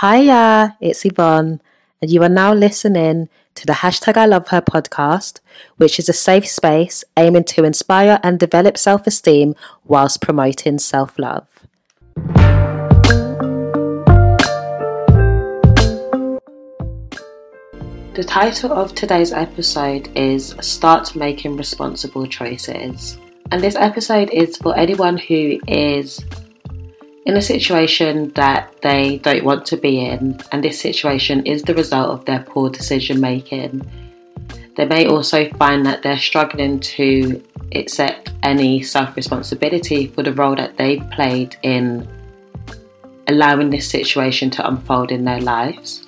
Hiya, it's Yvonne, and you are now listening to the hashtag I Love Her podcast, which is a safe space aiming to inspire and develop self esteem whilst promoting self love. The title of today's episode is Start Making Responsible Choices. And this episode is for anyone who is in a situation that they don't want to be in, and this situation is the result of their poor decision making. They may also find that they're struggling to accept any self responsibility for the role that they've played in allowing this situation to unfold in their lives.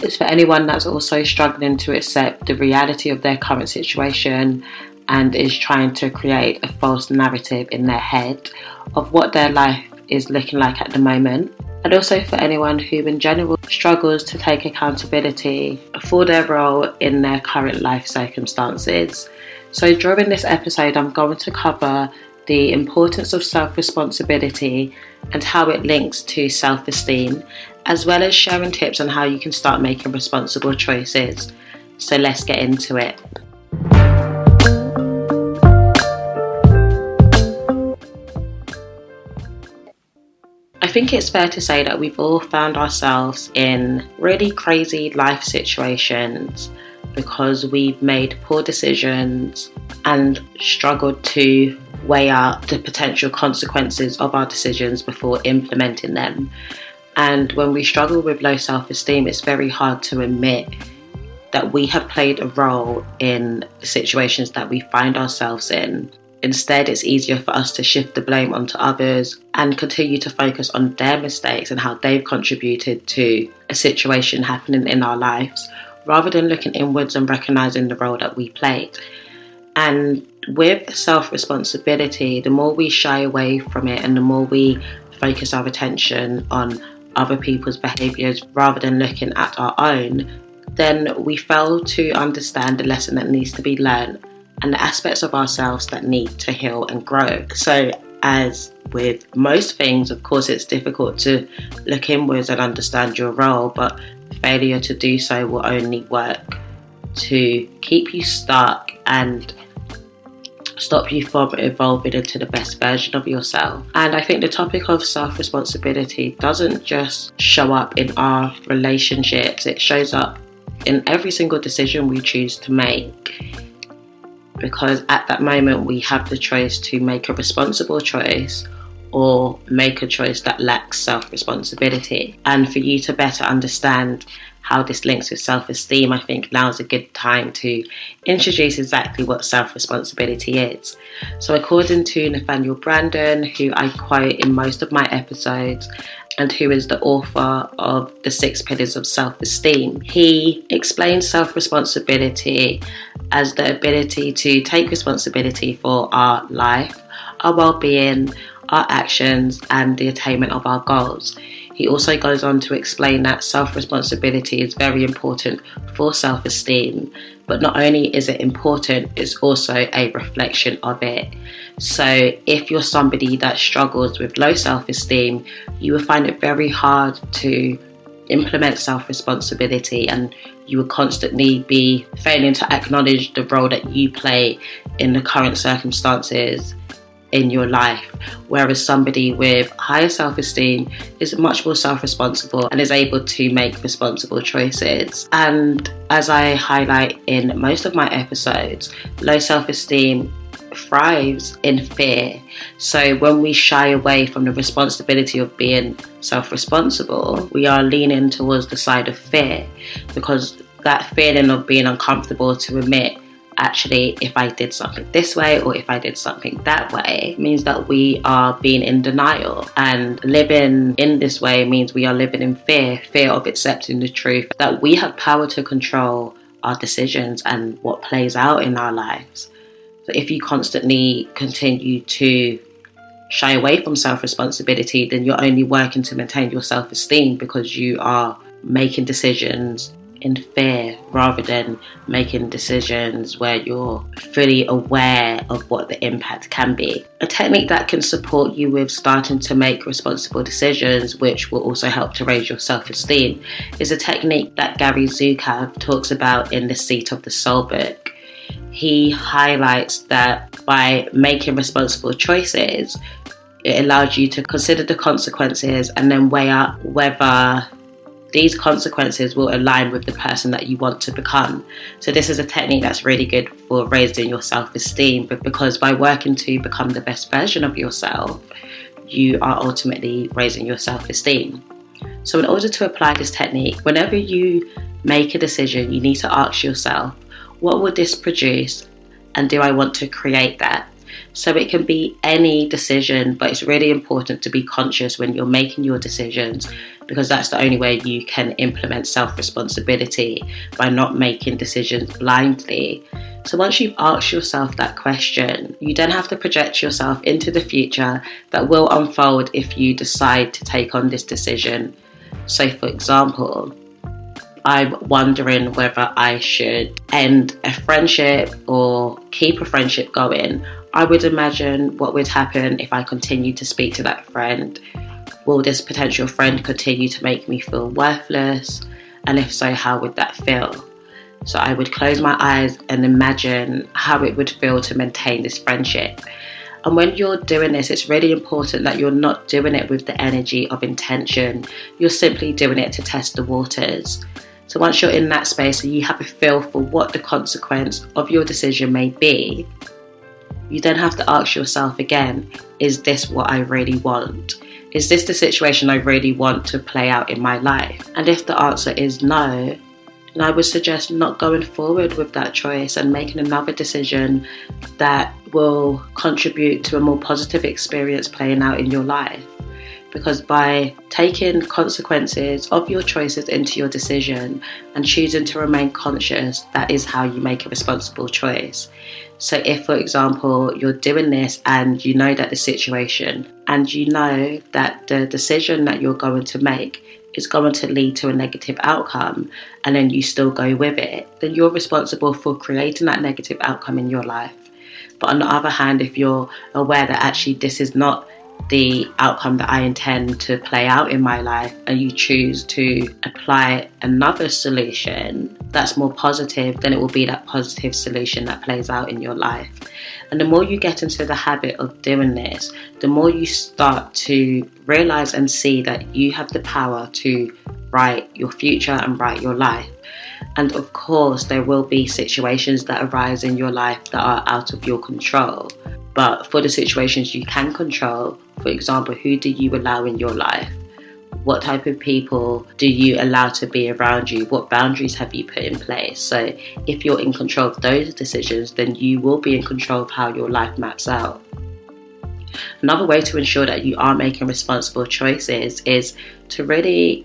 It's for anyone that's also struggling to accept the reality of their current situation and is trying to create a false narrative in their head of what their life is looking like at the moment. And also for anyone who, in general, struggles to take accountability for their role in their current life circumstances. So, during this episode, I'm going to cover the importance of self responsibility and how it links to self esteem, as well as sharing tips on how you can start making responsible choices. So, let's get into it. Think it's fair to say that we've all found ourselves in really crazy life situations because we've made poor decisions and struggled to weigh out the potential consequences of our decisions before implementing them. And when we struggle with low self esteem, it's very hard to admit that we have played a role in situations that we find ourselves in. Instead, it's easier for us to shift the blame onto others and continue to focus on their mistakes and how they've contributed to a situation happening in our lives rather than looking inwards and recognizing the role that we played. And with self responsibility, the more we shy away from it and the more we focus our attention on other people's behaviors rather than looking at our own, then we fail to understand the lesson that needs to be learned and the aspects of ourselves that need to heal and grow. So, as with most things, of course, it's difficult to look inwards and understand your role, but failure to do so will only work to keep you stuck and stop you from evolving into the best version of yourself. And I think the topic of self responsibility doesn't just show up in our relationships, it shows up in every single decision we choose to make because at that moment we have the choice to make a responsible choice or make a choice that lacks self responsibility. And for you to better understand how this links with self esteem, I think now is a good time to introduce exactly what self responsibility is. So, according to Nathaniel Branden, who I quote in most of my episodes, and who is the author of The Six Pillars of Self Esteem, he explains self responsibility as the ability to take responsibility for our life, our well being, our actions, and the attainment of our goals. He also goes on to explain that self responsibility is very important for self esteem, but not only is it important, it's also a reflection of it. So, if you're somebody that struggles with low self esteem, you will find it very hard to implement self responsibility and you will constantly be failing to acknowledge the role that you play in the current circumstances in your life. Whereas somebody with higher self esteem is much more self responsible and is able to make responsible choices. And as I highlight in most of my episodes, low self esteem thrives in fear. So when we shy away from the responsibility of being self responsible, we are leaning towards the side of fear because that feeling of being uncomfortable to admit actually if I did something this way or if I did something that way means that we are being in denial. And living in this way means we are living in fear fear of accepting the truth that we have power to control our decisions and what plays out in our lives. So if you constantly continue to shy away from self responsibility, then you're only working to maintain your self esteem because you are making decisions in fear rather than making decisions where you're fully aware of what the impact can be. A technique that can support you with starting to make responsible decisions, which will also help to raise your self esteem, is a technique that Gary Zukav talks about in the Seat of the Soul book. He highlights that by making responsible choices, it allows you to consider the consequences and then weigh up whether these consequences will align with the person that you want to become. So, this is a technique that's really good for raising your self esteem, because by working to become the best version of yourself, you are ultimately raising your self esteem. So, in order to apply this technique, whenever you make a decision, you need to ask yourself, what would this produce? And do I want to create that? So it can be any decision, but it's really important to be conscious when you're making your decisions because that's the only way you can implement self responsibility by not making decisions blindly. So once you've asked yourself that question, you then have to project yourself into the future that will unfold if you decide to take on this decision. So, for example, I'm wondering whether I should end a friendship or keep a friendship going. I would imagine what would happen if I continued to speak to that friend. Will this potential friend continue to make me feel worthless? And if so, how would that feel? So I would close my eyes and imagine how it would feel to maintain this friendship. And when you're doing this, it's really important that you're not doing it with the energy of intention. You're simply doing it to test the waters. So once you're in that space and you have a feel for what the consequence of your decision may be, you then have to ask yourself again is this what I really want? Is this the situation I really want to play out in my life? And if the answer is no, then I would suggest not going forward with that choice and making another decision that will contribute to a more positive experience playing out in your life because by taking consequences of your choices into your decision and choosing to remain conscious, that is how you make a responsible choice. So, if for example you're doing this and you know that the situation and you know that the decision that you're going to make is going to lead to a negative outcome and then you still go with it, then you're responsible for creating that negative outcome in your life. But on the other hand, if you're aware that actually this is not the outcome that I intend to play out in my life, and you choose to apply another solution that's more positive, then it will be that positive solution that plays out in your life. And the more you get into the habit of doing this, the more you start to realize and see that you have the power to write your future and write your life. And of course, there will be situations that arise in your life that are out of your control. But for the situations you can control, for example, who do you allow in your life? What type of people do you allow to be around you? What boundaries have you put in place? So, if you're in control of those decisions, then you will be in control of how your life maps out. Another way to ensure that you are making responsible choices is to really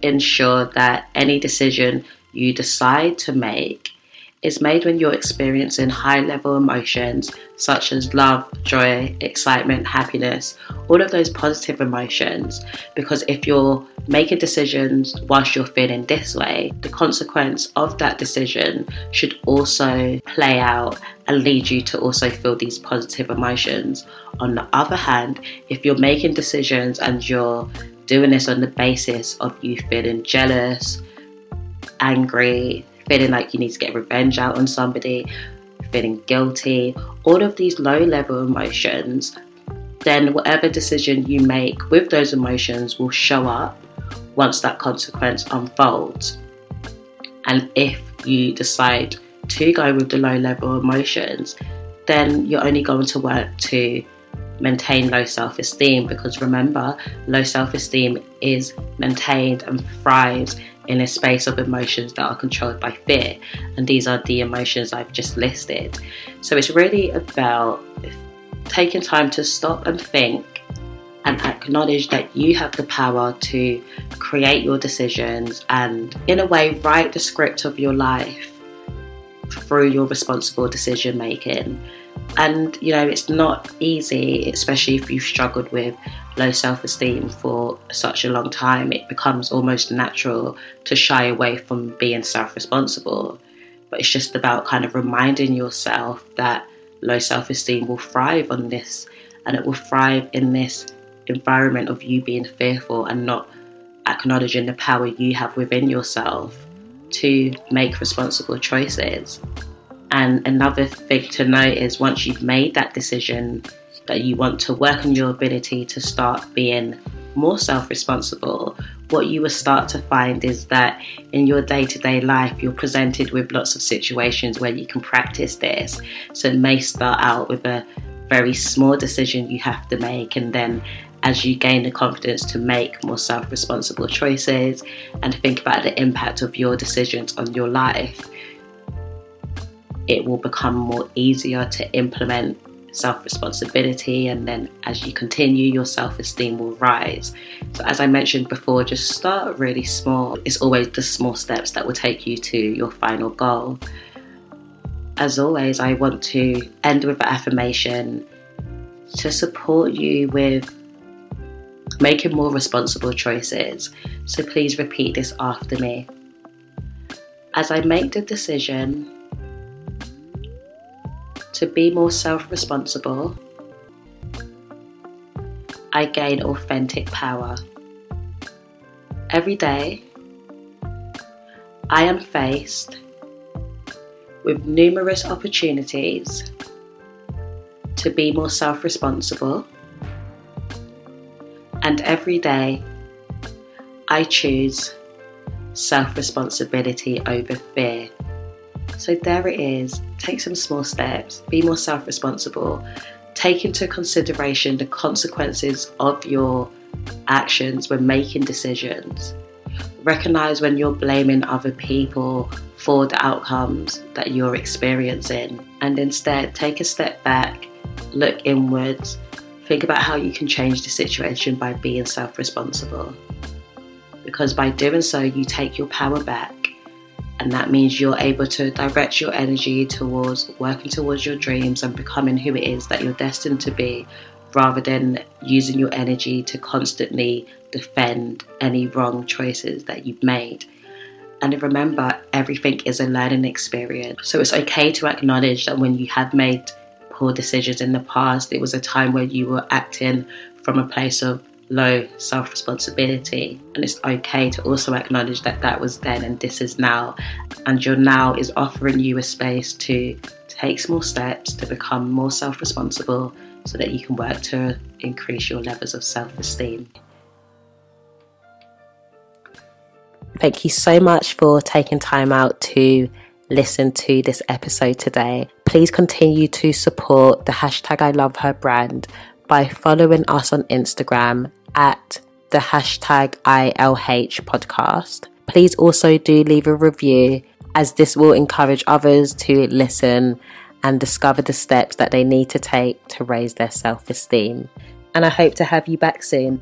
ensure that any decision you decide to make is made when you're experiencing high level emotions such as love, joy, excitement, happiness, all of those positive emotions. Because if you're making decisions whilst you're feeling this way, the consequence of that decision should also play out and lead you to also feel these positive emotions. On the other hand, if you're making decisions and you're doing this on the basis of you feeling jealous, angry, feeling like you need to get revenge out on somebody, feeling guilty, all of these low level emotions, then whatever decision you make with those emotions will show up once that consequence unfolds. And if you decide to go with the low level emotions, then you're only going to work to maintain low self esteem because remember, low self esteem is maintained and thrives in a space of emotions that are controlled by fear. And these are the emotions I've just listed. So it's really about taking time to stop and think and acknowledge that you have the power to create your decisions and, in a way, write the script of your life through your responsible decision making. And you know, it's not easy, especially if you've struggled with low self esteem for such a long time, it becomes almost natural to shy away from being self responsible. But it's just about kind of reminding yourself that low self esteem will thrive on this and it will thrive in this environment of you being fearful and not acknowledging the power you have within yourself to make responsible choices. And another thing to note is once you've made that decision that you want to work on your ability to start being more self responsible, what you will start to find is that in your day to day life, you're presented with lots of situations where you can practice this. So it may start out with a very small decision you have to make, and then as you gain the confidence to make more self responsible choices and think about the impact of your decisions on your life, it will become more easier to implement self responsibility, and then as you continue, your self esteem will rise. So, as I mentioned before, just start really small. It's always the small steps that will take you to your final goal. As always, I want to end with an affirmation to support you with making more responsible choices. So, please repeat this after me. As I make the decision to be more self responsible, I gain authentic power. Every day, I am faced with numerous opportunities to be more self responsible, and every day I choose self responsibility over fear. So there it is. Take some small steps, be more self responsible, take into consideration the consequences of your actions when making decisions. Recognize when you're blaming other people for the outcomes that you're experiencing, and instead take a step back, look inwards, think about how you can change the situation by being self responsible. Because by doing so, you take your power back and that means you're able to direct your energy towards working towards your dreams and becoming who it is that you're destined to be rather than using your energy to constantly defend any wrong choices that you've made. And remember, everything is a learning experience. So it's okay to acknowledge that when you have made poor decisions in the past, it was a time where you were acting from a place of low self responsibility. And it's okay to also acknowledge that that was then and this is now. And your now is offering you a space to take small steps to become more self responsible so that you can work to increase your levels of self esteem. Thank you so much for taking time out to listen to this episode today. Please continue to support the hashtag I love her brand by following us on Instagram at the hashtag ILH podcast. Please also do leave a review as this will encourage others to listen and discover the steps that they need to take to raise their self esteem. And I hope to have you back soon.